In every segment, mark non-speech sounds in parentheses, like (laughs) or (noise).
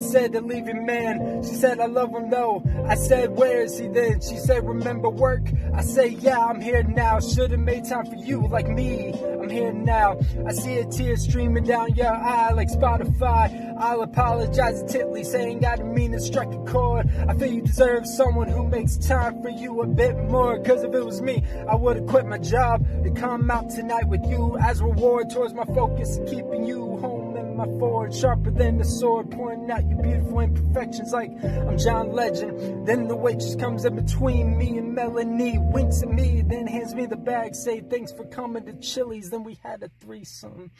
Said leave him, man. She said, I love him, though. I said, Where is he then? She said, Remember work? I say, Yeah, I'm here now. Should've made time for you, like me. I'm here now. I see a tear streaming down your eye, like Spotify. I'll apologize to Titley, saying I didn't mean to strike a chord. I feel you deserve someone who makes time for you a bit more. Cause if it was me, I would've quit my job to come out tonight with you as reward towards my focus, keeping you home my forward, sharper than the sword, pointing out your beautiful imperfections like I'm John Legend. Then the waitress comes in between me and Melanie, winks at me, then hands me the bag, say thanks for coming to Chili's. Then we had a threesome.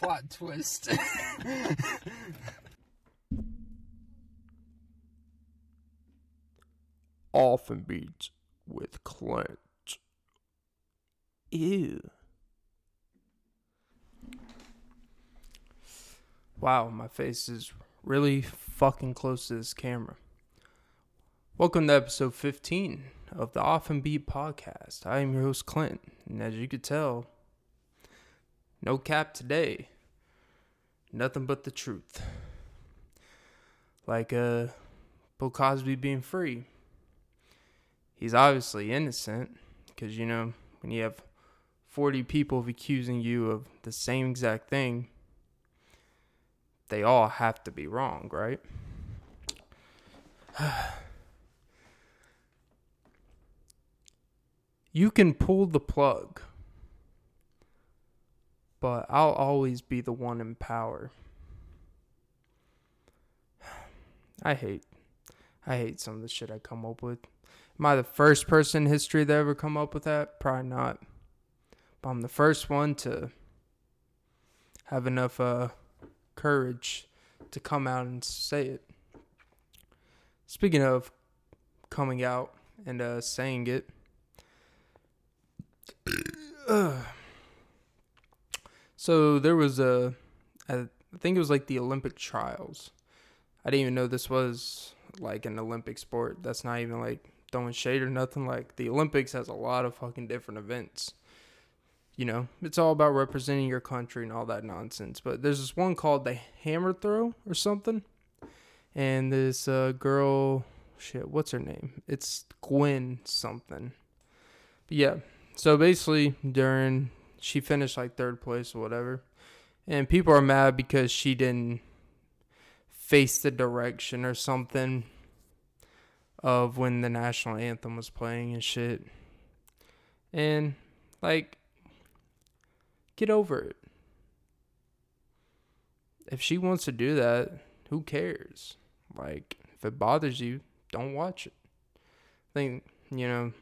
Plot twist. (laughs) Often beats with Clint. Ew. Wow, my face is really fucking close to this camera. Welcome to episode 15 of the Often Beat podcast. I am your host, Clint, and as you could tell, no cap today. Nothing but the truth. Like uh Bill Cosby being free. He's obviously innocent because you know, when you have 40 people accusing you of the same exact thing, they all have to be wrong, right? (sighs) you can pull the plug, but I'll always be the one in power. (sighs) I hate I hate some of the shit I come up with. Am I the first person in history that ever come up with that? Probably not. But I'm the first one to have enough uh, courage to come out and say it. Speaking of coming out and uh, saying it, (clears throat) so there was a, I think it was like the Olympic trials. I didn't even know this was like an Olympic sport. That's not even like throwing shade or nothing. Like the Olympics has a lot of fucking different events. You know, it's all about representing your country and all that nonsense. But there's this one called the hammer throw or something. And this uh, girl, shit, what's her name? It's Gwen something. But yeah, so basically during she finished like third place or whatever. And people are mad because she didn't face the direction or something of when the national anthem was playing and shit. And like get over it. If she wants to do that, who cares? Like if it bothers you, don't watch it. I think, you know,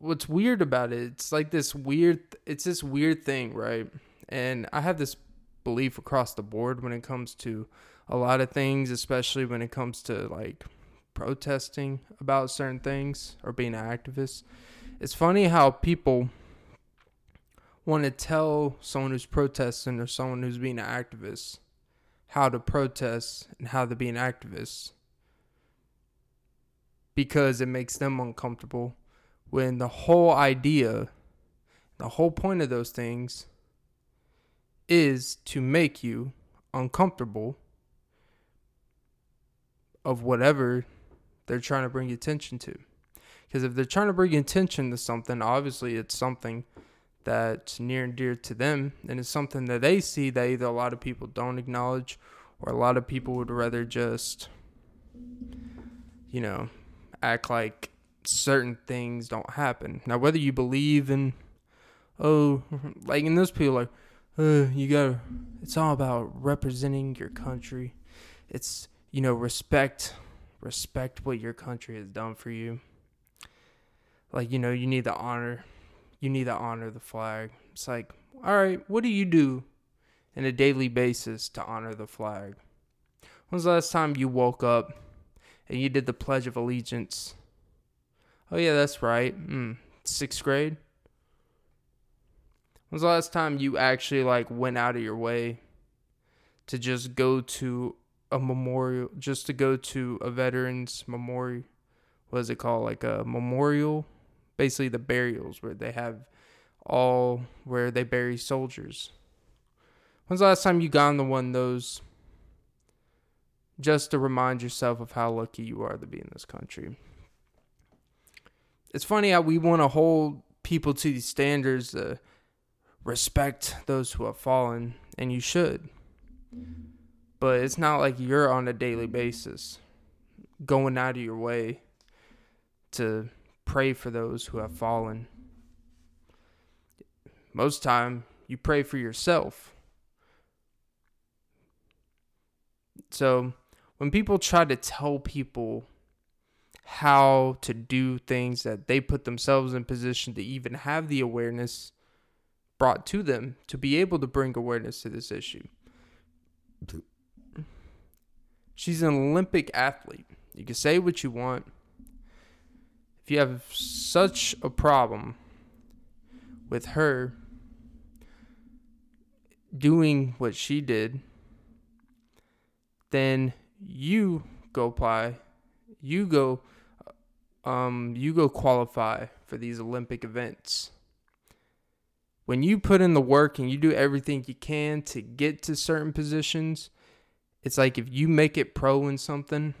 what's weird about it, it's like this weird it's this weird thing, right? And I have this belief across the board when it comes to a lot of things, especially when it comes to like protesting about certain things or being an activist. It's funny how people want to tell someone who's protesting or someone who's being an activist how to protest and how to be an activist because it makes them uncomfortable when the whole idea, the whole point of those things is to make you uncomfortable of whatever they're trying to bring attention to. Because if they're trying to bring attention to something, obviously it's something that's near and dear to them, and it's something that they see that either a lot of people don't acknowledge or a lot of people would rather just, you know, act like certain things don't happen. Now, whether you believe in, oh, (laughs) like, in those people like, uh, you gotta, it's all about representing your country. It's, you know, respect, respect what your country has done for you. Like, you know, you need to honor, you need to honor the flag. It's like, all right, what do you do in a daily basis to honor the flag? When's the last time you woke up and you did the Pledge of Allegiance? Oh, yeah, that's right. Mm, sixth grade? When's the last time you actually like went out of your way to just go to a memorial, just to go to a veterans memorial what is it called? Like a memorial, basically the burials where they have all where they bury soldiers. When's the last time you gone to one of those? Just to remind yourself of how lucky you are to be in this country. It's funny how we want to hold people to these standards to respect those who have fallen, and you should. But it's not like you're on a daily basis going out of your way to pray for those who have fallen. Most time you pray for yourself. So when people try to tell people how to do things that they put themselves in position to even have the awareness brought to them to be able to bring awareness to this issue. She's an Olympic athlete. You can say what you want. If you have such a problem with her doing what she did, then you go apply. You go um you go qualify for these Olympic events. When you put in the work and you do everything you can to get to certain positions, it's like if you make it pro in something,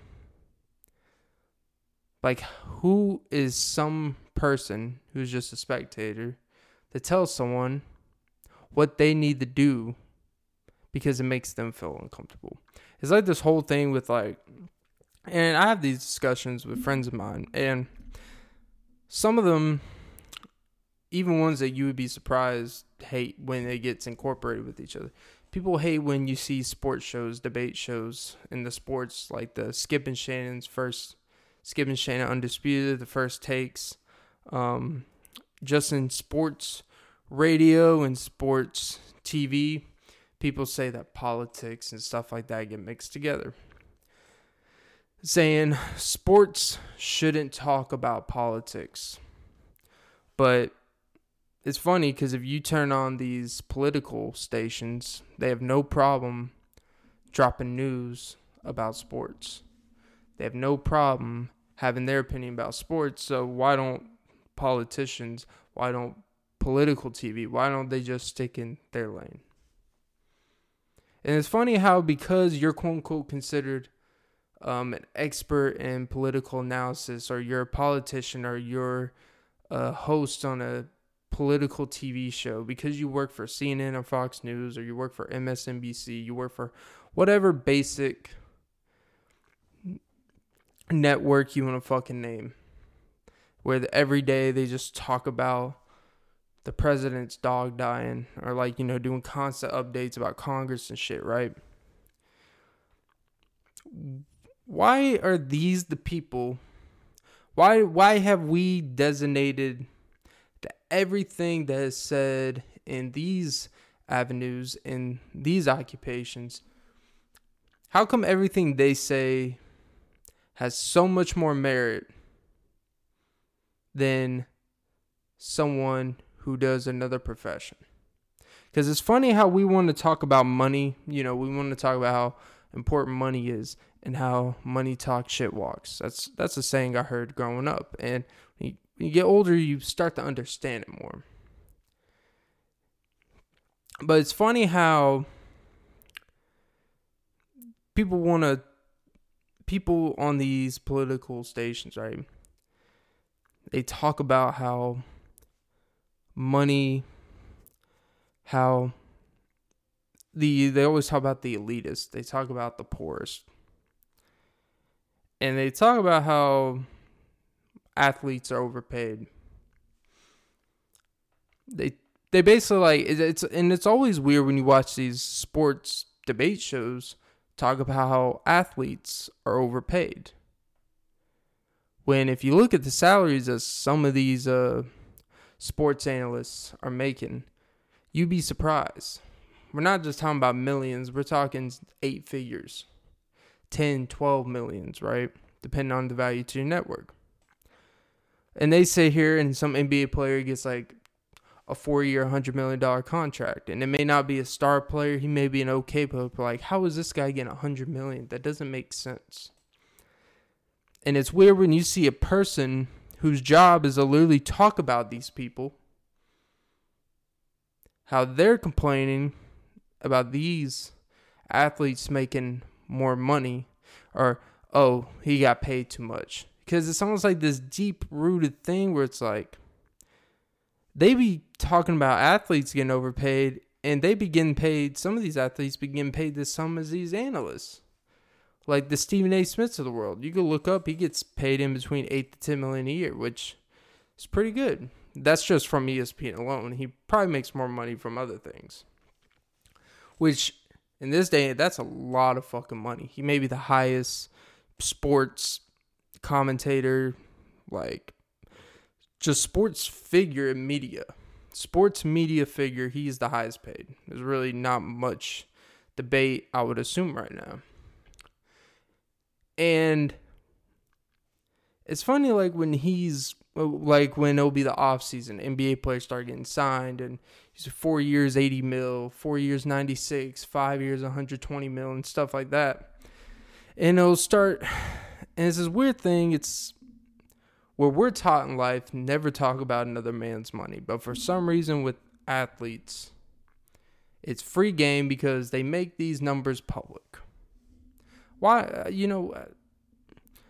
like who is some person who's just a spectator that tells someone what they need to do because it makes them feel uncomfortable. It's like this whole thing with like and I have these discussions with friends of mine and some of them even ones that you would be surprised hate when it gets incorporated with each other people hate when you see sports shows, debate shows in the sports, like the Skip and Shannon's first, Skip and Shannon Undisputed, the first takes. Um, just in sports radio and sports TV, people say that politics and stuff like that get mixed together. Saying sports shouldn't talk about politics. But it's funny because if you turn on these political stations, they have no problem dropping news about sports. They have no problem having their opinion about sports. So why don't politicians, why don't political TV, why don't they just stick in their lane? And it's funny how because you're quote unquote considered um, an expert in political analysis, or you're a politician, or you're a host on a political TV show because you work for CNN or Fox News or you work for MSNBC, you work for whatever basic network you want to fucking name, where the, every day they just talk about the president's dog dying or like, you know, doing constant updates about Congress and shit, right? Why are these the people? Why why have we designated everything that is said in these avenues, in these occupations, how come everything they say has so much more merit than someone who does another profession? Because it's funny how we want to talk about money. You know, we want to talk about how important money is and how money talks shit walks. That's that's a saying I heard growing up. And when you get older, you start to understand it more. But it's funny how people want to, people on these political stations, right? They talk about how money, how the, they always talk about the elitists, they talk about the poorest. And they talk about how athletes are overpaid. They they basically like it's and it's always weird when you watch these sports debate shows talk about how athletes are overpaid. When if you look at the salaries that some of these uh, sports analysts are making, you'd be surprised. We're not just talking about millions, we're talking eight figures. 10, 12 millions, right? Depending on the value to your network. And they say here, and some NBA player gets like a four year, $100 million contract. And it may not be a star player. He may be an okay player. But like, how is this guy getting 100 million? That doesn't make sense. And it's weird when you see a person whose job is to literally talk about these people, how they're complaining about these athletes making more money or, oh, he got paid too much. Because it's almost like this deep rooted thing where it's like, they be talking about athletes getting overpaid and they be getting paid some of these athletes be getting paid the same as these analysts. Like the stephen a. Smiths of the world. You can look up he gets paid in between 8 to 10 million a year which is pretty good. That's just from espn alone. He probably makes more money from other things. Which in this day that's a lot of fucking money. He may be the highest sports commentator like just sports figure in media. Sports media figure, he's the highest paid. There's really not much debate, I would assume, right now. And it's funny, like when he's like when it'll be the off season, NBA players start getting signed, and he's four years, 80 mil, four years, 96, five years, 120 mil, and stuff like that. And it'll start, and it's this weird thing. It's where we're taught in life never talk about another man's money. But for some reason, with athletes, it's free game because they make these numbers public. Why, uh, you know, uh,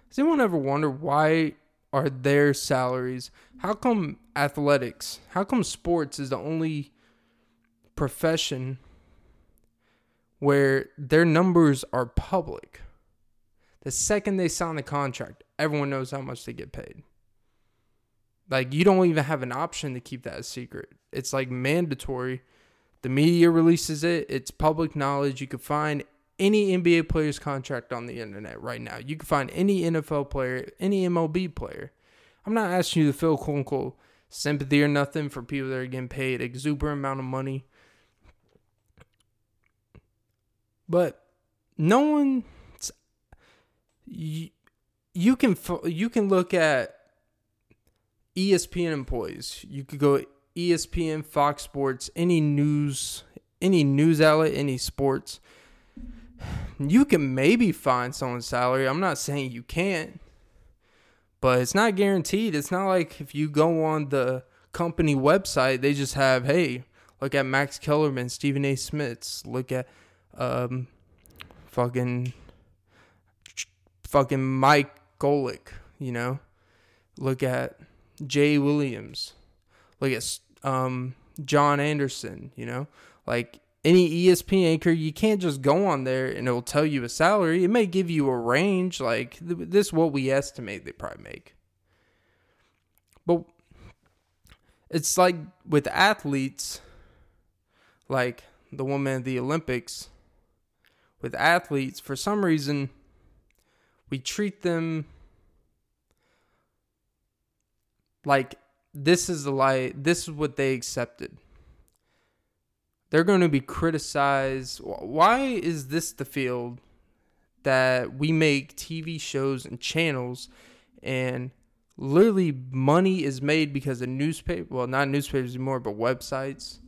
does anyone ever wonder why are their salaries? How come athletics, how come sports is the only profession where their numbers are public? The second they sign the contract, everyone knows how much they get paid. Like you don't even have an option to keep that a secret. It's like mandatory. The media releases it. It's public knowledge. You can find any NBA player's contract on the internet right now. You can find any NFL player, any MLB player. I'm not asking you to feel quote sympathy or nothing for people that are getting paid exuberant amount of money. But no one you, you can you can look at ESPN employees. You could go ESPN, Fox Sports, any news, any news outlet, any sports. You can maybe find someone's salary. I'm not saying you can't, but it's not guaranteed. It's not like if you go on the company website, they just have, hey, look at Max Kellerman, Stephen A. Smiths, look at um, fucking fucking Mike Golic, you know, look at Jay Williams, look at um, John Anderson, you know, like any ESPN anchor, you can't just go on there and it'll tell you a salary. It may give you a range, like this is what we estimate they probably make. But it's like with athletes, like the woman at the Olympics, with athletes, for some reason, we treat them like this is the light this is what they accepted. They're going to be criticized. Why is this the field that we make tv shows and channels and literally money is made because of newspaper well not newspapers anymore but websites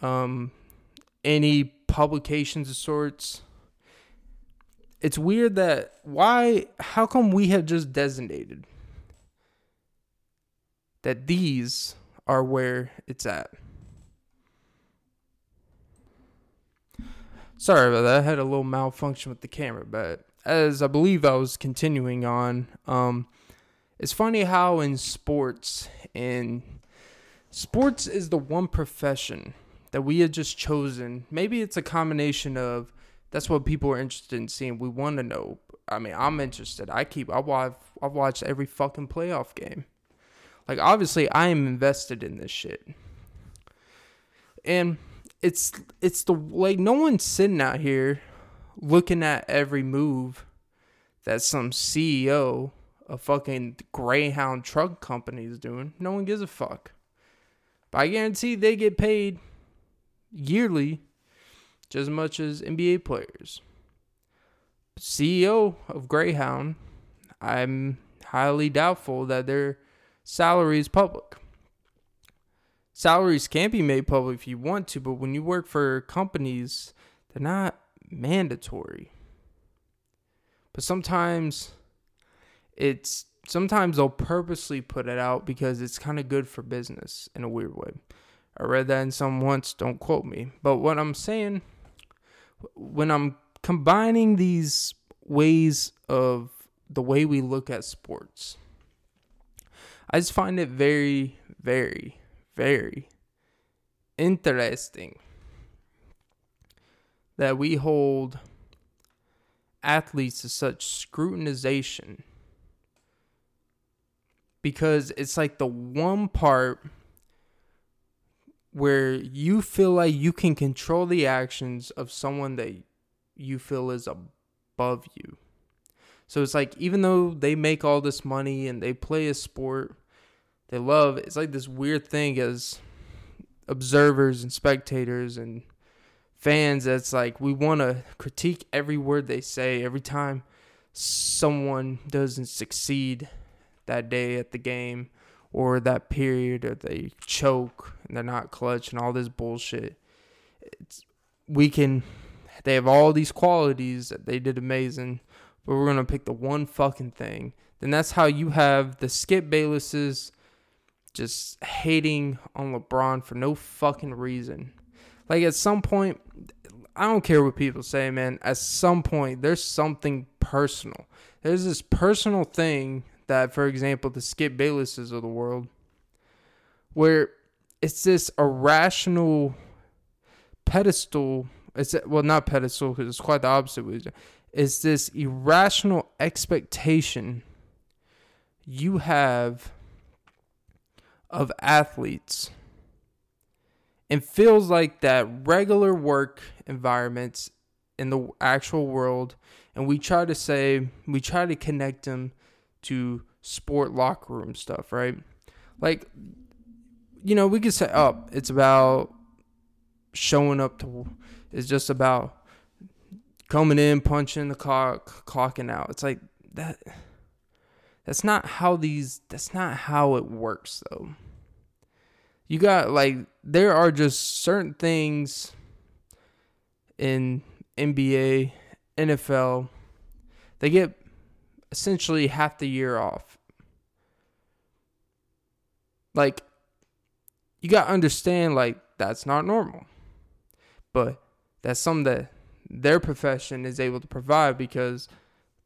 um any publications of sorts it's weird that why how come we have just designated that these are where it's at. Sorry about that. I had a little malfunction with the camera, but as I believe I was continuing on, um, it's funny how in sports, and sports is the one profession that we have just chosen. Maybe it's a combination of that's what people are interested in seeing. We want to know. I mean, I'm interested. I keep. I watch. I've watched every fucking playoff game. Like obviously I am invested in this shit. And it's it's the like no one's sitting out here looking at every move that some CEO of fucking Greyhound truck company is doing. No one gives a fuck. But I guarantee they get paid yearly just as much as NBA players. CEO of Greyhound, I'm highly doubtful that they're salary is public. Salaries can be made public if you want to, but when you work for companies, they're not mandatory. But sometimes it's sometimes they'll purposely put it out because it's kind of good for business in a weird way. I read that in some once, don't quote me. But what I'm saying, when I'm combining these ways of the way we look at sports, I just find it very, very, very interesting that we hold athletes to such scrutinization because it's like the one part where you feel like you can control the actions of someone that you feel is above you. So it's like even though they make all this money and they play a sport they love, it's like this weird thing as observers and spectators and fans that's like we want to critique every word they say every time someone doesn't succeed that day at the game or that period or they choke and they're not clutch and all this bullshit. It's we can they have all these qualities that they did amazing, but we're gonna pick the one fucking thing. Then that's how you have the Skip Baylesses just hating on LeBron for no fucking reason. Like at some point, I don't care what people say, man. At some point, there's something personal. There's this personal thing that, for example, the Skip Baylesses of the world, where it's this irrational pedestal. It's well, not pedestal because it's quite the opposite. It's this irrational expectation you have of athletes and feels like that regular work environments in the actual world and we try to say we try to connect them to sport locker room stuff, right? Like, you know, we could say, oh, it's about showing up to, it's just about coming in, punching the clock, clocking out. It's like that. That's not how these, that's not how it works, though. You got, like, there are just certain things in NBA, NFL, they get essentially half the year off. Like, you got to understand, like, that's not normal. But that's something that their profession is able to provide because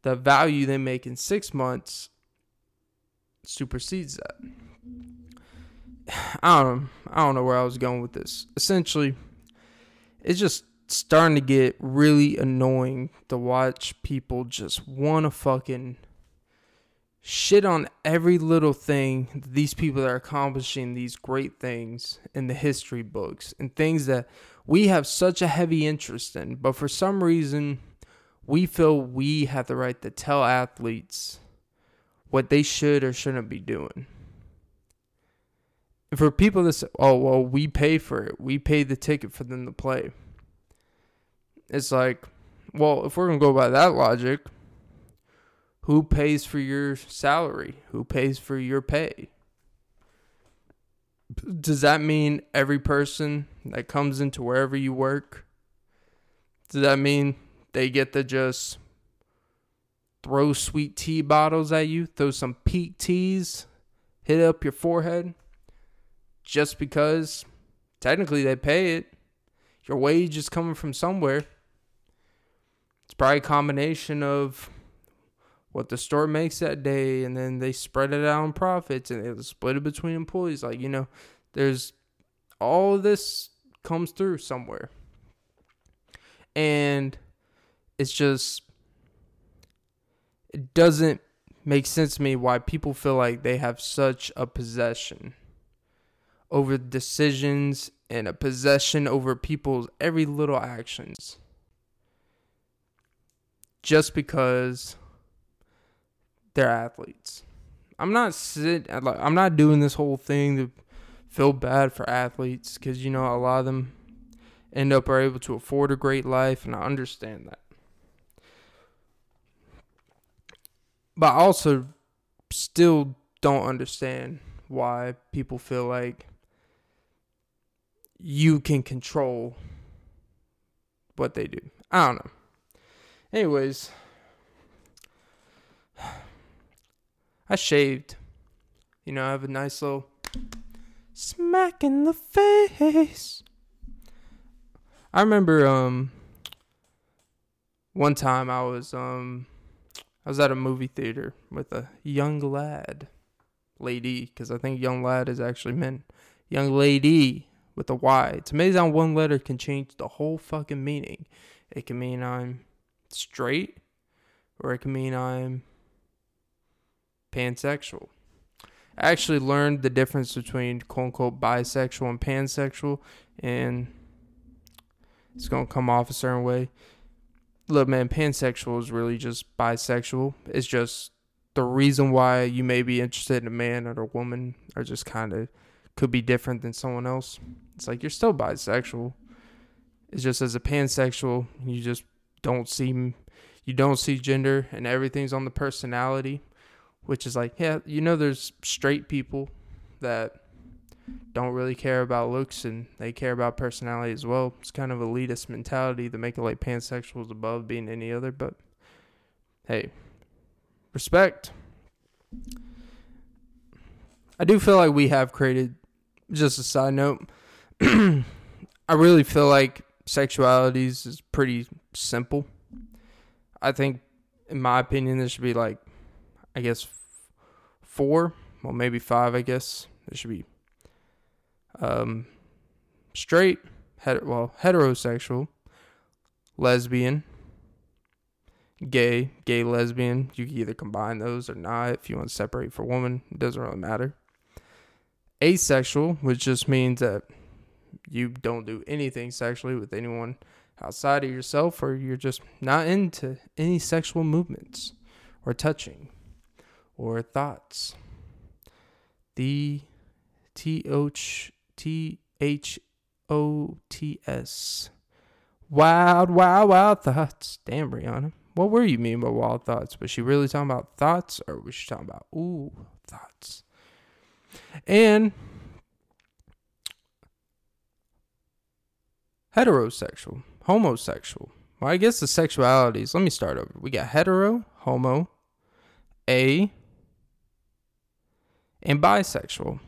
the value they make in six months supersedes that. (sighs) I don't know. I don't know where I was going with this. Essentially, it's just starting to get really annoying to watch people just want to fucking shit on every little thing these people are accomplishing these great things in the history books and things that we have such a heavy interest in. But for some reason we feel we have the right to tell athletes what they should or shouldn't be doing. And for people that say oh well we pay for it. We pay the ticket for them to play it's like, well, if we're going to go by that logic, who pays for your salary? Who pays for your pay? Does that mean every person that comes into wherever you work? Does that mean they get to just throw sweet tea bottles at you, throw some peak teas, hit up your forehead just because technically they pay it? Your wage is coming from somewhere. It's probably a combination of what the store makes that day and then they spread it out on profits and they split it between employees. Like, you know, there's all this comes through somewhere. And it's just it doesn't make sense to me why people feel like they have such a possession over decisions and a possession over people's every little actions just because they're athletes. I'm not sit uh, like I'm not doing this whole thing to feel bad for athletes because you know a lot of them end up are able to afford a great life and I understand that. But I also still don't understand why people feel like you can control what they do. I don't know. Anyways, I shaved. You know, I have a nice little smack in the face. I remember um one time I was um I was at a movie theater with a young lad, lady, because I think young lad is actually meant young lady with a Y. It's amazing how one letter can change the whole fucking meaning. It can mean I'm straight, or it can mean I'm pansexual. I actually learned the difference between quote unquote bisexual and pansexual, and it's gonna come off a certain way. Look, man, pansexual is really just bisexual. It's just the reason why you may be interested in a man or a woman are just kind of could be different than someone else. It's like you're still bisexual. It's just as a pansexual, you just don't see you don't see gender and everything's on the personality, which is like, yeah, you know there's straight people that don't really care about looks and they care about personality as well. It's kind of elitist mentality to make it like pansexuals above being any other, but hey, respect. I do feel like we have created just a side note. (clears throat) I really feel like sexualities is pretty simple. I think in my opinion there should be like I guess four, well maybe five I guess. There should be um, straight, het- well, heterosexual, lesbian, gay, gay, lesbian. You can either combine those or not. If you want to separate for woman, it doesn't really matter. Asexual, which just means that you don't do anything sexually with anyone outside of yourself, or you're just not into any sexual movements or touching or thoughts. The T H T H O T S. Wild, wild, wild thoughts. Damn, Rihanna. What were you mean by wild thoughts? Was she really talking about thoughts or was she talking about, ooh, thoughts? And heterosexual, homosexual. Well, I guess the sexualities, let me start over. We got hetero, homo, a, and bisexual.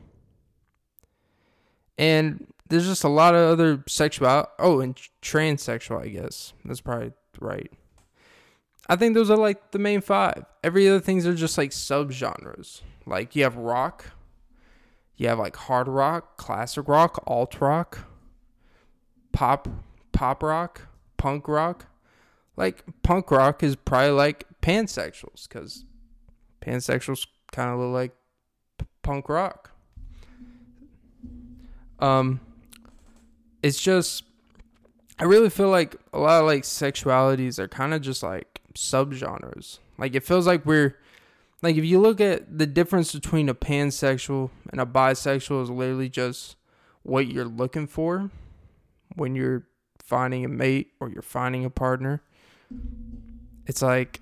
And there's just a lot of other sexual. Oh, and transsexual, I guess. That's probably right. I think those are like the main five. Every other things are just like subgenres. Like you have rock, you have like hard rock, classic rock, alt rock, pop, pop rock, punk rock. Like punk rock is probably like pansexuals because pansexuals kind of look like p- punk rock. Um, it's just I really feel like a lot of like sexualities are kind of just like subgenres. Like it feels like we're like if you look at the difference between a pansexual and a bisexual is literally just what you're looking for when you're finding a mate or you're finding a partner. It's like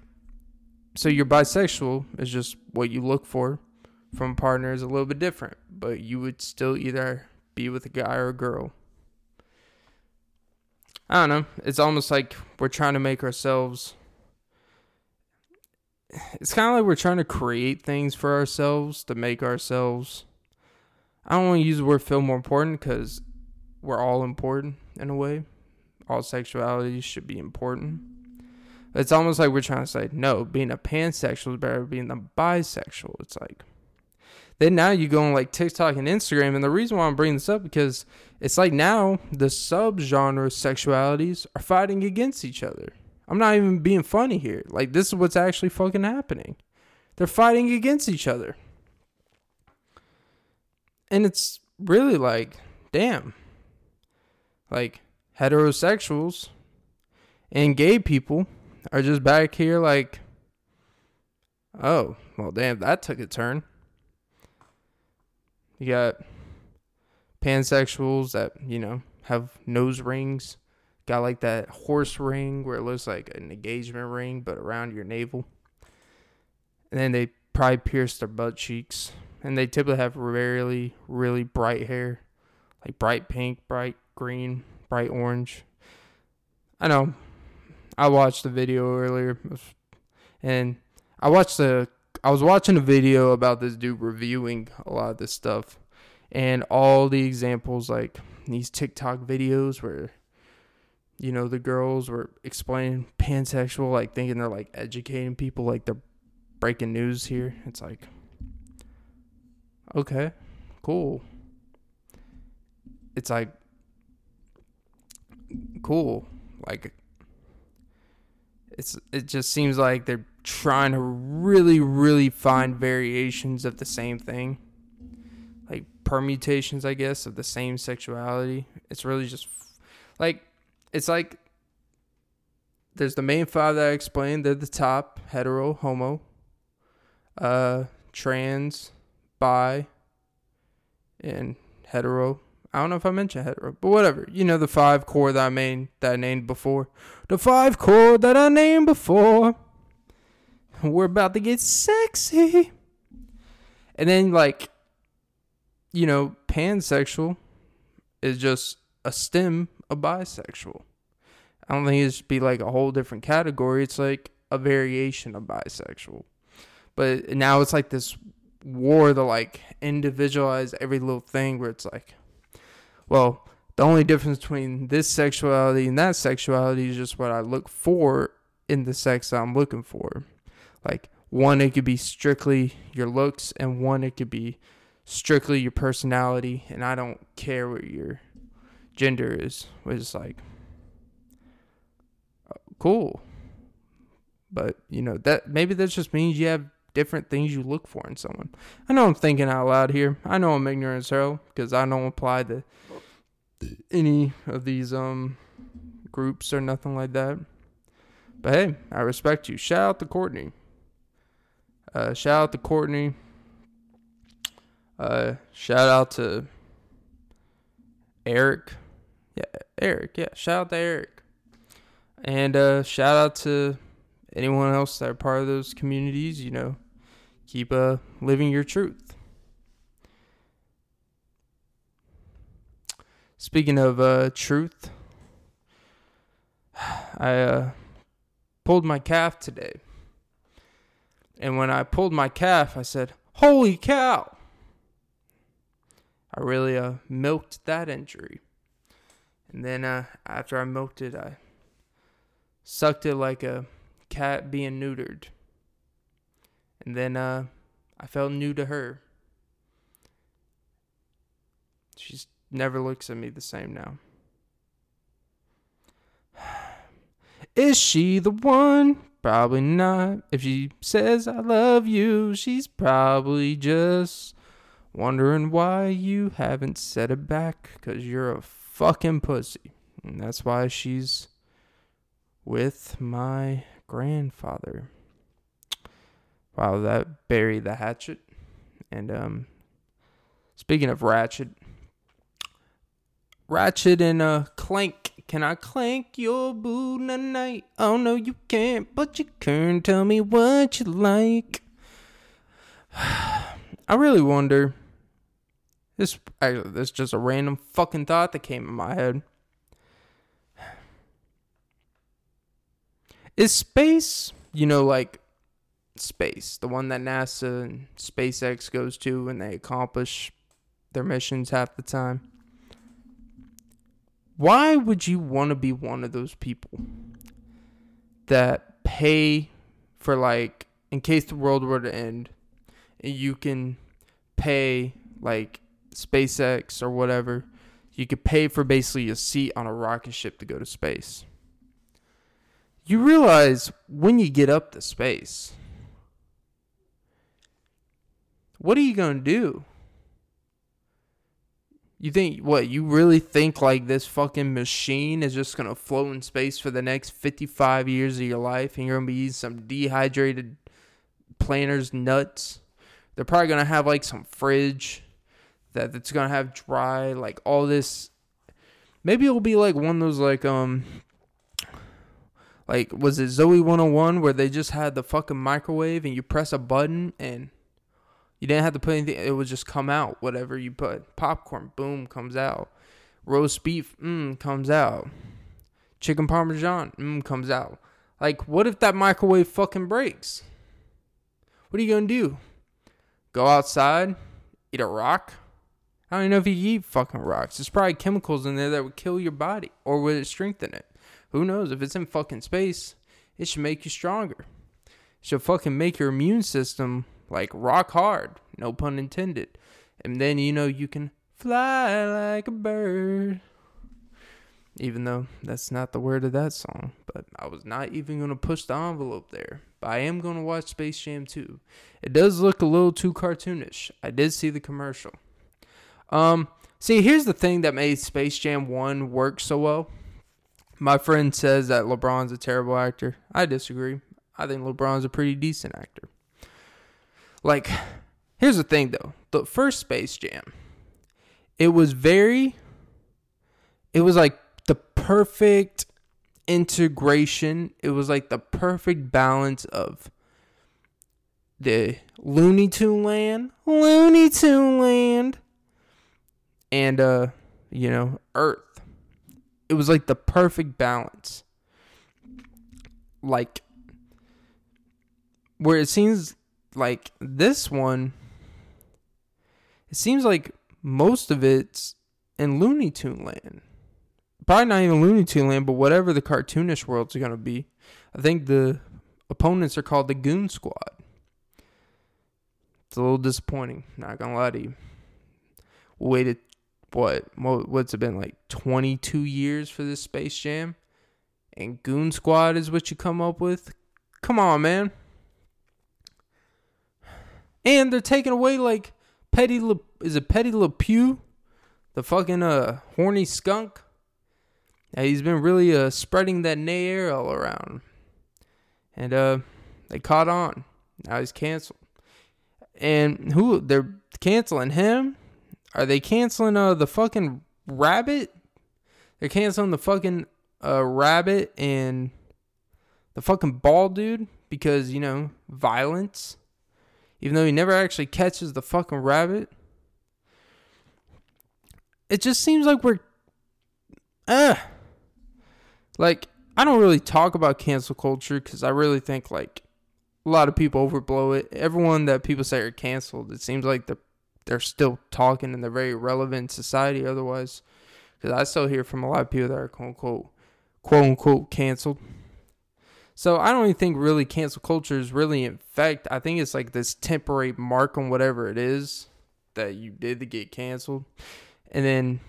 so your bisexual is just what you look for from a partner is a little bit different, but you would still either be with a guy or a girl. I don't know. It's almost like we're trying to make ourselves. It's kind of like we're trying to create things for ourselves to make ourselves. I don't want to use the word feel more important because we're all important in a way. All sexuality should be important. It's almost like we're trying to say, no, being a pansexual is better than being a bisexual. It's like, then now you go on like TikTok and Instagram, and the reason why I'm bringing this up because it's like now the subgenre sexualities are fighting against each other. I'm not even being funny here. Like this is what's actually fucking happening. They're fighting against each other. And it's really like, damn. Like heterosexuals and gay people are just back here like, oh, well, damn, that took a turn. You got pansexuals that, you know, have nose rings. Got like that horse ring where it looks like an engagement ring, but around your navel. And then they probably pierce their butt cheeks. And they typically have really, really bright hair. Like bright pink, bright green, bright orange. I know. I watched the video earlier. And I watched the. I was watching a video about this dude reviewing a lot of this stuff and all the examples like these TikTok videos where you know the girls were explaining pansexual like thinking they're like educating people like they're breaking news here. It's like okay, cool. It's like cool. Like it's it just seems like they're trying to really really find variations of the same thing. Like permutations i guess of the same sexuality. It's really just like it's like there's the main five that i explained. They're the top hetero homo uh trans bi and hetero I don't know if I mentioned hetero, but whatever. You know the five core that I named that I named before. The five core that I named before. We're about to get sexy. And then like you know, pansexual is just a stem of bisexual. I don't think it should be like a whole different category. It's like a variation of bisexual. But now it's like this war to like individualize every little thing where it's like well, the only difference between this sexuality and that sexuality is just what I look for in the sex I'm looking for. Like one, it could be strictly your looks, and one, it could be strictly your personality. And I don't care what your gender is. It's like uh, cool, but you know that maybe that just means you have different things you look for in someone. I know I'm thinking out loud here. I know I'm ignorant as hell because I don't apply to any of these um groups or nothing like that. But hey, I respect you. Shout out to Courtney. Uh, shout out to Courtney. Uh, shout out to Eric. Yeah, Eric. Yeah, shout out to Eric. And uh, shout out to anyone else that are part of those communities. You know, keep uh, living your truth. Speaking of uh, truth, (sighs) I uh, pulled my calf today. And when I pulled my calf, I said, Holy cow! I really uh, milked that injury. And then uh, after I milked it, I sucked it like a cat being neutered. And then uh, I felt new to her. She's never looks at me the same now. (sighs) Is she the one? Probably not. If she says I love you, she's probably just wondering why you haven't said it back because you're a fucking pussy. And that's why she's with my grandfather. Wow, that buried the hatchet. And um speaking of ratchet, Ratchet and a Clank. Can I clank your boot tonight? Oh no, you can't, but you can. Tell me what you like. (sighs) I really wonder. This, I, this is just a random fucking thought that came in my head. Is space, you know, like space, the one that NASA and SpaceX goes to when they accomplish their missions half the time? Why would you want to be one of those people that pay for like in case the world were to end and you can pay like SpaceX or whatever, you could pay for basically a seat on a rocket ship to go to space. You realize when you get up to space, what are you going to do? You think what? You really think like this fucking machine is just gonna float in space for the next fifty-five years of your life, and you're gonna be eating some dehydrated planters nuts? They're probably gonna have like some fridge that that's gonna have dry like all this. Maybe it'll be like one of those like um like was it Zoey 101 where they just had the fucking microwave and you press a button and you didn't have to put anything. It would just come out. Whatever you put. Popcorn, boom, comes out. Roast beef, mmm, comes out. Chicken parmesan, mmm, comes out. Like, what if that microwave fucking breaks? What are you gonna do? Go outside, eat a rock? I don't even know if you eat fucking rocks. There's probably chemicals in there that would kill your body, or would it strengthen it? Who knows? If it's in fucking space, it should make you stronger. It should fucking make your immune system like rock hard, no pun intended. And then you know you can fly like a bird. Even though that's not the word of that song, but I was not even gonna push the envelope there. But I am gonna watch Space Jam 2. It does look a little too cartoonish. I did see the commercial. Um, see, here's the thing that made Space Jam 1 work so well. My friend says that LeBron's a terrible actor. I disagree. I think LeBron's a pretty decent actor. Like, here's the thing though. The first Space Jam, it was very it was like the perfect integration. It was like the perfect balance of the Looney Tune land, Looney Tune land, and uh, you know, Earth. It was like the perfect balance. Like where it seems like this one it seems like most of it's in Looney Tune land. Probably not even Looney Tune land, but whatever the cartoonish world's gonna be. I think the opponents are called the Goon Squad. It's a little disappointing, not gonna lie to you. Waited what what's it been like 22 years for this Space Jam? And Goon Squad is what you come up with? Come on, man. And they're taking away like Petty Le, is it Petty Le Pew? The fucking uh horny skunk? Yeah, he's been really uh spreading that nay air all around. And uh they caught on. Now he's canceled. And who they're canceling him? Are they canceling uh the fucking rabbit? They're canceling the fucking uh rabbit and the fucking ball dude because, you know, violence even though he never actually catches the fucking rabbit. It just seems like we're uh like I don't really talk about cancel culture cuz I really think like a lot of people overblow it. Everyone that people say are canceled, it seems like they're they're still talking and they're very relevant in society otherwise. Because I still hear from a lot of people that are quote unquote quote unquote canceled. So I don't even think really cancel culture is really in fact. I think it's like this temporary mark on whatever it is that you did to get canceled, and then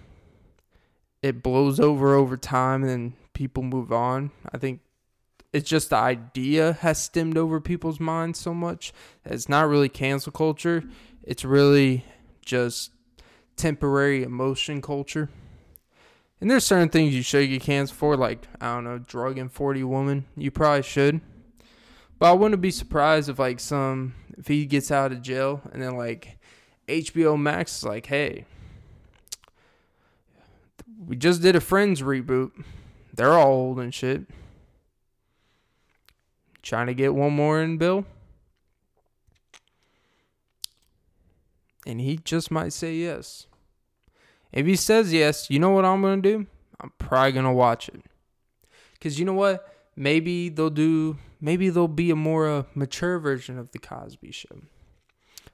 it blows over over time, and then people move on. I think it's just the idea has stemmed over people's minds so much. It's not really cancel culture. It's really just temporary emotion culture. And there's certain things you shake your canceled for, like I don't know, drugging forty woman. You probably should. But I wouldn't be surprised if like some if he gets out of jail and then like HBO Max is like, hey, we just did a Friends reboot. They're all old and shit. Trying to get one more in, Bill. And he just might say yes. If he says yes, you know what I'm going to do? I'm probably going to watch it. Because you know what? Maybe they'll do, maybe there'll be a more uh, mature version of The Cosby Show.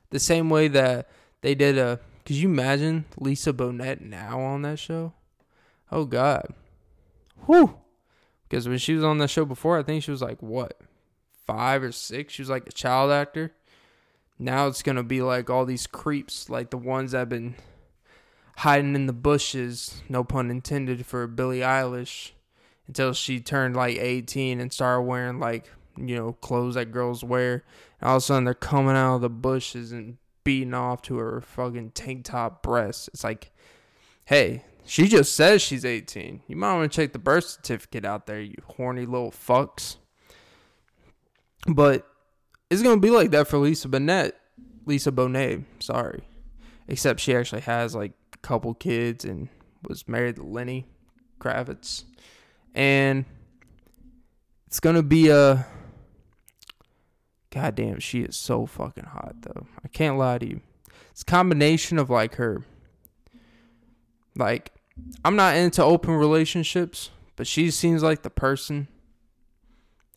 The same way that they did a, could you imagine Lisa Bonet now on that show? Oh, God. Whew. Because when she was on that show before, I think she was like, what, five or six? She was like a child actor. Now it's going to be like all these creeps, like the ones that have been hiding in the bushes, no pun intended, for Billie Eilish until she turned like 18 and started wearing like, you know, clothes that girls wear. And all of a sudden they're coming out of the bushes and beating off to her fucking tank top breasts. It's like, hey, she just says she's 18. You might want to check the birth certificate out there, you horny little fucks. But it's going to be like that for Lisa Bonet. Lisa Bonet, sorry. Except she actually has like couple kids and was married to Lenny Kravitz. And it's gonna be a goddamn she is so fucking hot though. I can't lie to you. It's a combination of like her like I'm not into open relationships, but she seems like the person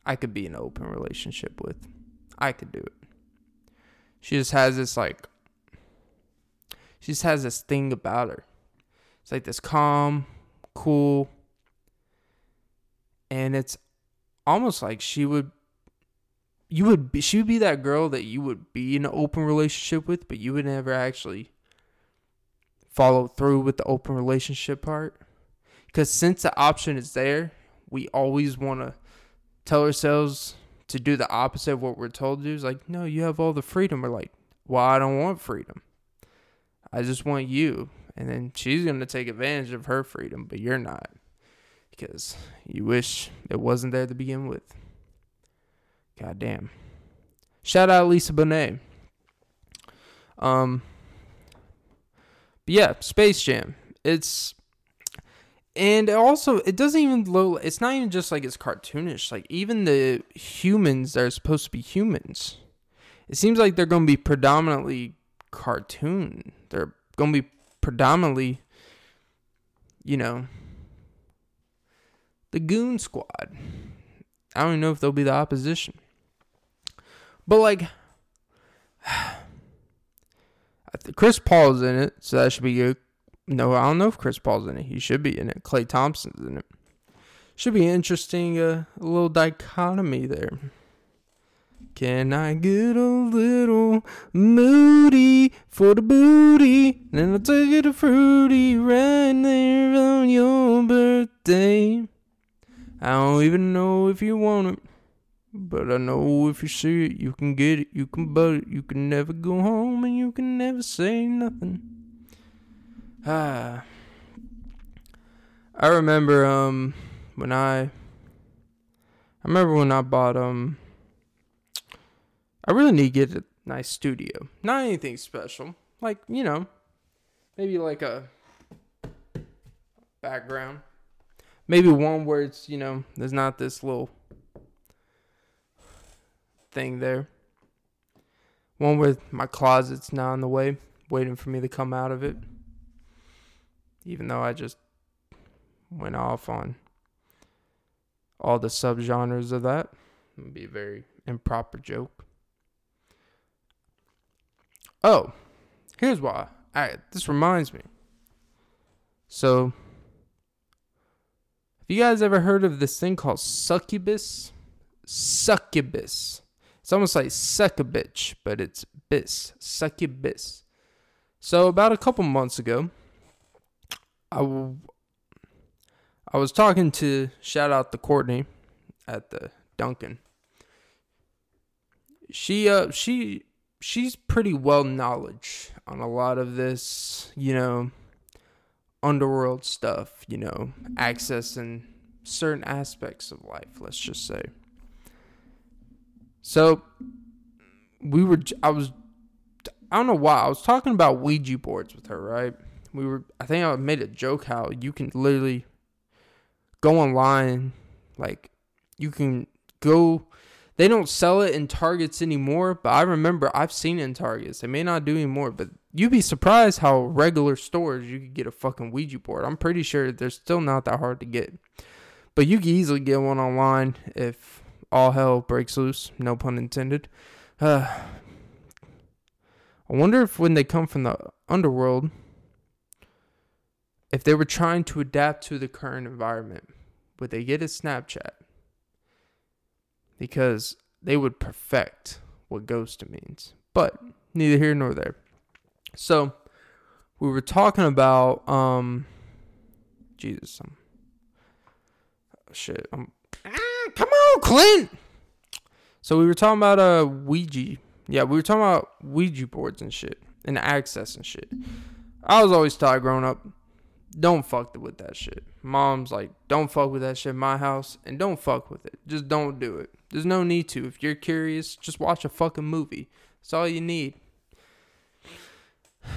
I could be in an open relationship with. I could do it. She just has this like she just has this thing about her. It's like this calm, cool, and it's almost like she would you would be, she would be that girl that you would be in an open relationship with, but you would never actually follow through with the open relationship part. Because since the option is there, we always want to tell ourselves to do the opposite of what we're told to do. It's like, no, you have all the freedom. We're like, well, I don't want freedom. I just want you. And then she's going to take advantage of her freedom, but you're not. Because you wish it wasn't there to begin with. God damn. Shout out Lisa Bonet. Um but yeah, Space Jam. It's and also it doesn't even low it's not even just like it's cartoonish. Like even the humans that are supposed to be humans. It seems like they're gonna be predominantly cartoon. They're gonna be predominantly you know the goon squad. I don't even know if they'll be the opposition. But like, (sighs) Chris Paul's in it, so that should be good. No, I don't know if Chris Paul's in it. He should be in it. Klay Thompson's in it. Should be interesting. Uh, a little dichotomy there. Can I get a little moody for the booty? Then I'll take it a fruity right there on your birthday. I don't even know if you want it. But I know if you see it, you can get it, you can buy it, you can never go home, and you can never say nothing. Ah. I remember um when I I remember when I bought um I really need to get a nice studio. Not anything special. Like, you know, maybe like a background. Maybe one where it's, you know, there's not this little thing there. One where my closet's not in the way, waiting for me to come out of it. Even though I just went off on all the subgenres of that. It would be a very improper joke. Oh, here's why. Alright, this reminds me. So, have you guys ever heard of this thing called succubus? Succubus. It's almost like suck a bitch, but it's bis, succubus. So about a couple months ago, I, w- I was talking to shout out to Courtney at the Duncan. She uh she she's pretty well knowledge on a lot of this, you know, underworld stuff, you know, accessing certain aspects of life, let's just say. So we were I was I don't know why. I was talking about Ouija boards with her, right? We were I think I made a joke how you can literally go online like you can go they don't sell it in Targets anymore, but I remember I've seen it in Targets. They may not do anymore, but you'd be surprised how regular stores you could get a fucking Ouija board. I'm pretty sure they're still not that hard to get. But you can easily get one online if all hell breaks loose, no pun intended. Uh, (sighs) I wonder if when they come from the underworld, if they were trying to adapt to the current environment, would they get a Snapchat? Because they would perfect what ghost means. But neither here nor there. So we were talking about um Jesus. I'm, oh shit. I'm come on, Clint. So we were talking about uh Ouija. Yeah, we were talking about Ouija boards and shit and access and shit. I was always taught growing up, don't fuck with that shit. Mom's like, don't fuck with that shit in my house and don't fuck with it. Just don't do it. There's no need to. If you're curious, just watch a fucking movie. That's all you need. (sighs)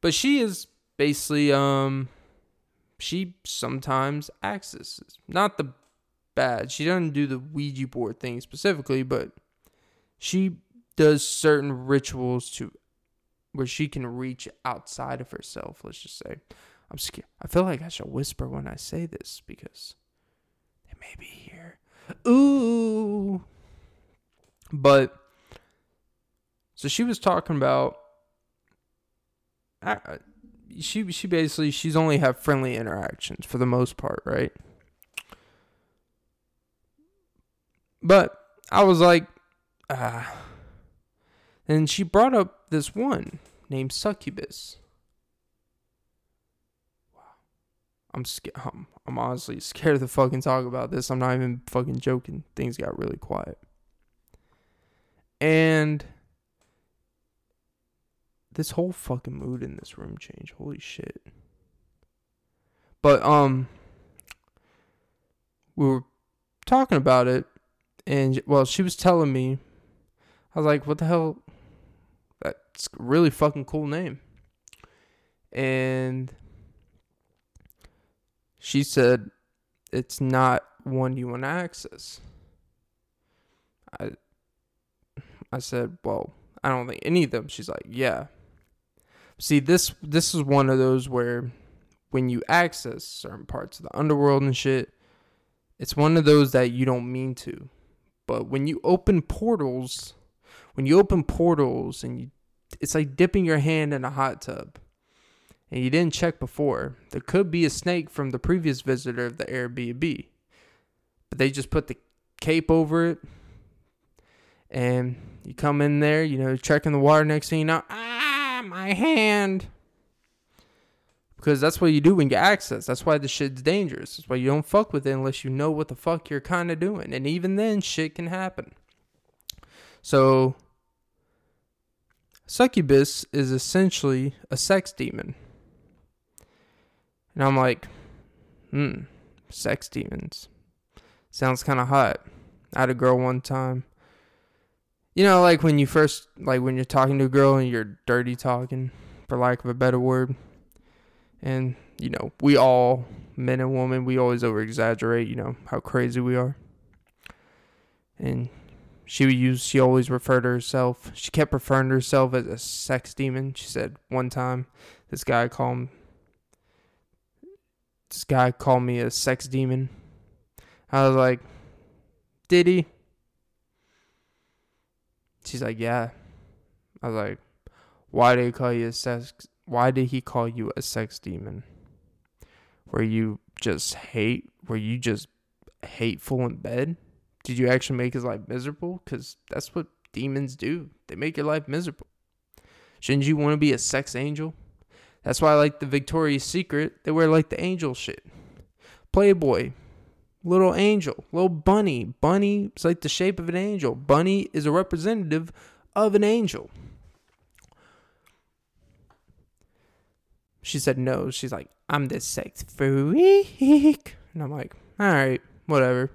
But she is basically um she sometimes accesses. Not the bad. She doesn't do the Ouija board thing specifically, but she does certain rituals to where she can reach outside of herself. Let's just say, I'm scared. I feel like I should whisper when I say this because they may be here. Ooh, but So she was talking about. I, she she basically she's only have friendly interactions for the most part, right? But I was like, ah. And she brought up this one named Succubus. Wow. I'm scared. I'm, I'm honestly scared to fucking talk about this. I'm not even fucking joking. Things got really quiet. And this whole fucking mood in this room changed. Holy shit. But um we were talking about it and well, she was telling me I was like, "What the hell? That's really fucking cool name." And she said it's not one you want to access. I I said, "Well, I don't think any of them." She's like, "Yeah." See, this this is one of those where when you access certain parts of the underworld and shit, it's one of those that you don't mean to. But when you open portals, when you open portals and you it's like dipping your hand in a hot tub and you didn't check before. There could be a snake from the previous visitor of the Airbnb. But they just put the cape over it and you come in there, you know, checking the water next thing you know, ah my hand. Because that's what you do when you access. That's why the shit's dangerous. That's why you don't fuck with it unless you know what the fuck you're kind of doing. And even then, shit can happen. So, succubus is essentially a sex demon. And I'm like, hmm, sex demons. Sounds kind of hot. I had a girl one time you know, like when you first, like when you're talking to a girl and you're dirty talking, for lack of a better word. And, you know, we all, men and women, we always over exaggerate, you know, how crazy we are. And she would use, she always referred to herself, she kept referring to herself as a sex demon. She said one time, this guy called, this guy called me a sex demon. I was like, did he? She's like, yeah. I was like, why did he call you a sex? Why did he call you a sex demon? Were you just hate? Were you just hateful in bed? Did you actually make his life miserable? Because that's what demons do. They make your life miserable. Shouldn't you want to be a sex angel? That's why I like the Victoria's Secret. They wear like the angel shit. Playboy, little angel, little bunny. Bunny is like the shape of an angel. Bunny is a representative of an angel. She said no. She's like, I'm this sex freak. And I'm like, all right, whatever.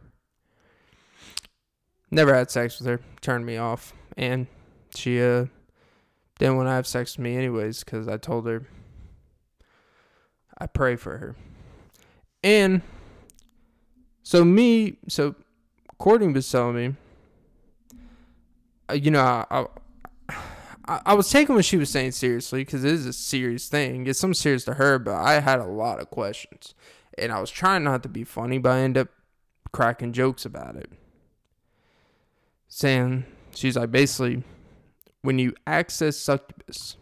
Never had sex with her. Turned me off. And she uh, didn't want to have sex with me anyways because I told her I pray for her. And so me, so telling me, uh, you know, I, I, I was taking what she was saying seriously because it is a serious thing. It's something serious to her, but I had a lot of questions, and I was trying not to be funny, but I ended up cracking jokes about it. Saying she's like basically, when you access succubus,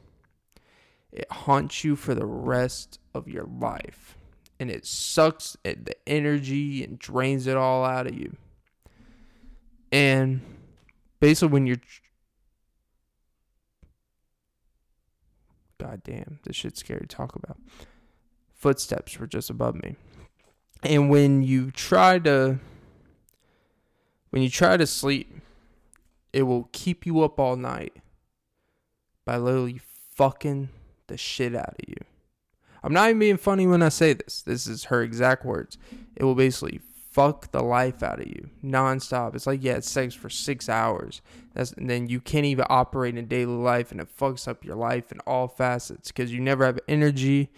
it haunts you for the rest of your life and it sucks at the energy and drains it all out of you. And basically, when you're. God damn, this shit's scary to talk about. Footsteps were just above me. And when you try to. When you try to sleep, it will keep you up all night by literally fucking the shit out of you. I'm not even being funny when I say this. This is her exact words. It will basically fuck the life out of you nonstop. It's like, yeah, it's sex for six hours. That's, and then you can't even operate in daily life, and it fucks up your life in all facets because you never have energy.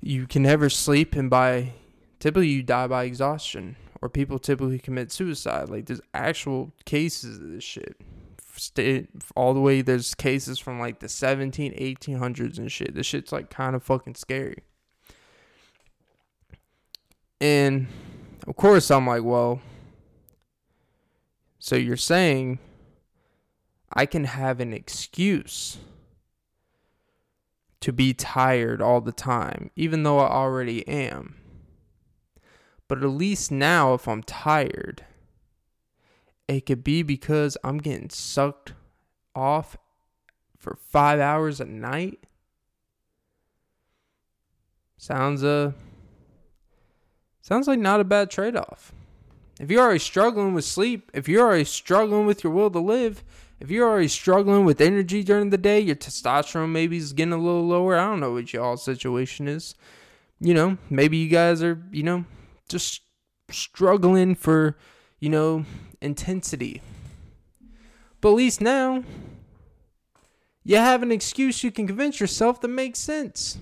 You can never sleep, and by typically you die by exhaustion, or people typically commit suicide. Like, there's actual cases of this shit stay all the way there's cases from like the 17 1800s and shit this shit's like kind of fucking scary and of course i'm like well so you're saying I can have an excuse to be tired all the time, even though I already am. But at least now, if I'm tired, it could be because I'm getting sucked off for five hours a night. Sounds uh sounds like not a bad trade off. If you're already struggling with sleep, if you're already struggling with your will to live, if you're already struggling with energy during the day, your testosterone maybe is getting a little lower. I don't know what y'all's situation is. You know, maybe you guys are, you know, just struggling for, you know, intensity. But at least now, you have an excuse you can convince yourself that makes sense.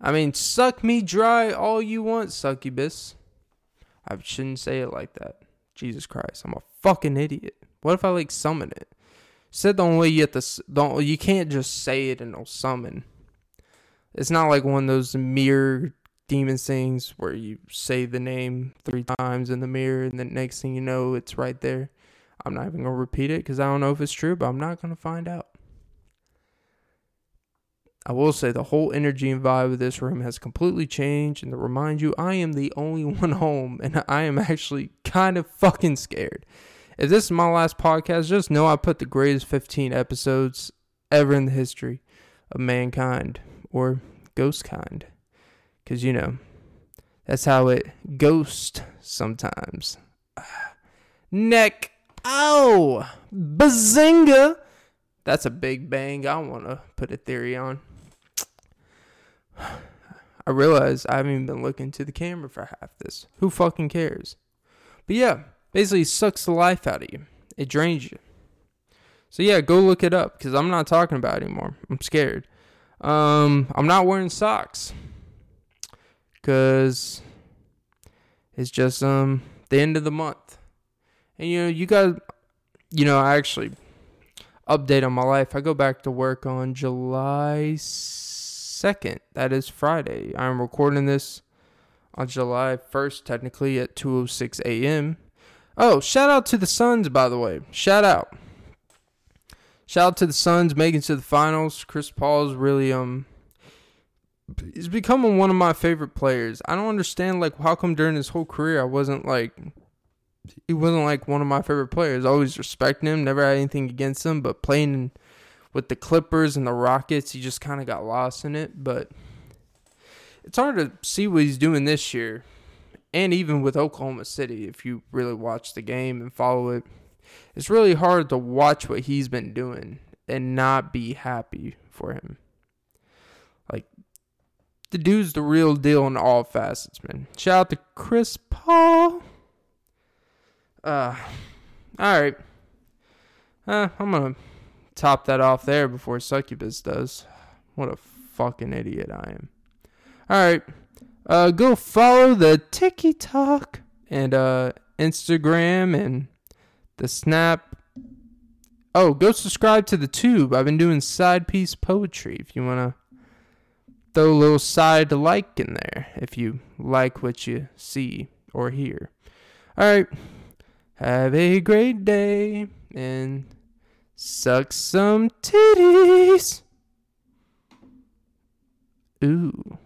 I mean, suck me dry all you want, succubus. I shouldn't say it like that. Jesus Christ, I'm a fucking idiot. What if I like summon it? Said the only way you have to don't you can't just say it and it'll summon. It's not like one of those mirror demon things where you say the name three times in the mirror and the next thing you know it's right there. I'm not even gonna repeat it because I don't know if it's true, but I'm not gonna find out. I will say the whole energy and vibe of this room has completely changed, and to remind you, I am the only (laughs) one home, and I am actually kind of fucking scared. If this is my last podcast, just know I put the greatest 15 episodes ever in the history of mankind or ghost kind. Because, you know, that's how it ghost sometimes. Neck. Ow! Bazinga! That's a big bang I want to put a theory on. I realize I haven't even been looking to the camera for half this. Who fucking cares? But yeah, basically sucks the life out of you. It drains you. So yeah, go look it up because I'm not talking about it anymore. I'm scared. Um, I'm not wearing socks because it's just um the end of the month, and you know you got, you know, I actually update on my life. I go back to work on July. 2nd. That is Friday. I'm recording this on July 1st, technically at 2:06 a.m. Oh, shout out to the Suns, by the way. Shout out. Shout out to the Suns making to the finals. Chris Paul is really um he's becoming one of my favorite players. I don't understand like how come during his whole career I wasn't like he wasn't like one of my favorite players. I always respecting him, never had anything against him, but playing in with the Clippers and the Rockets, he just kind of got lost in it. But it's hard to see what he's doing this year. And even with Oklahoma City, if you really watch the game and follow it, it's really hard to watch what he's been doing and not be happy for him. The dude's the real deal in all facets, man. Shout out to Chris Paul. Uh, all right. Uh, I'm gonna top that off there before Succubus does. What a fucking idiot I am. Alright. Uh, go follow the TikTok and uh, Instagram and the Snap. Oh, go subscribe to the Tube. I've been doing side piece poetry if you want to throw a little side to like in there if you like what you see or hear. All right. Have a great day and Suck some titties. Ooh.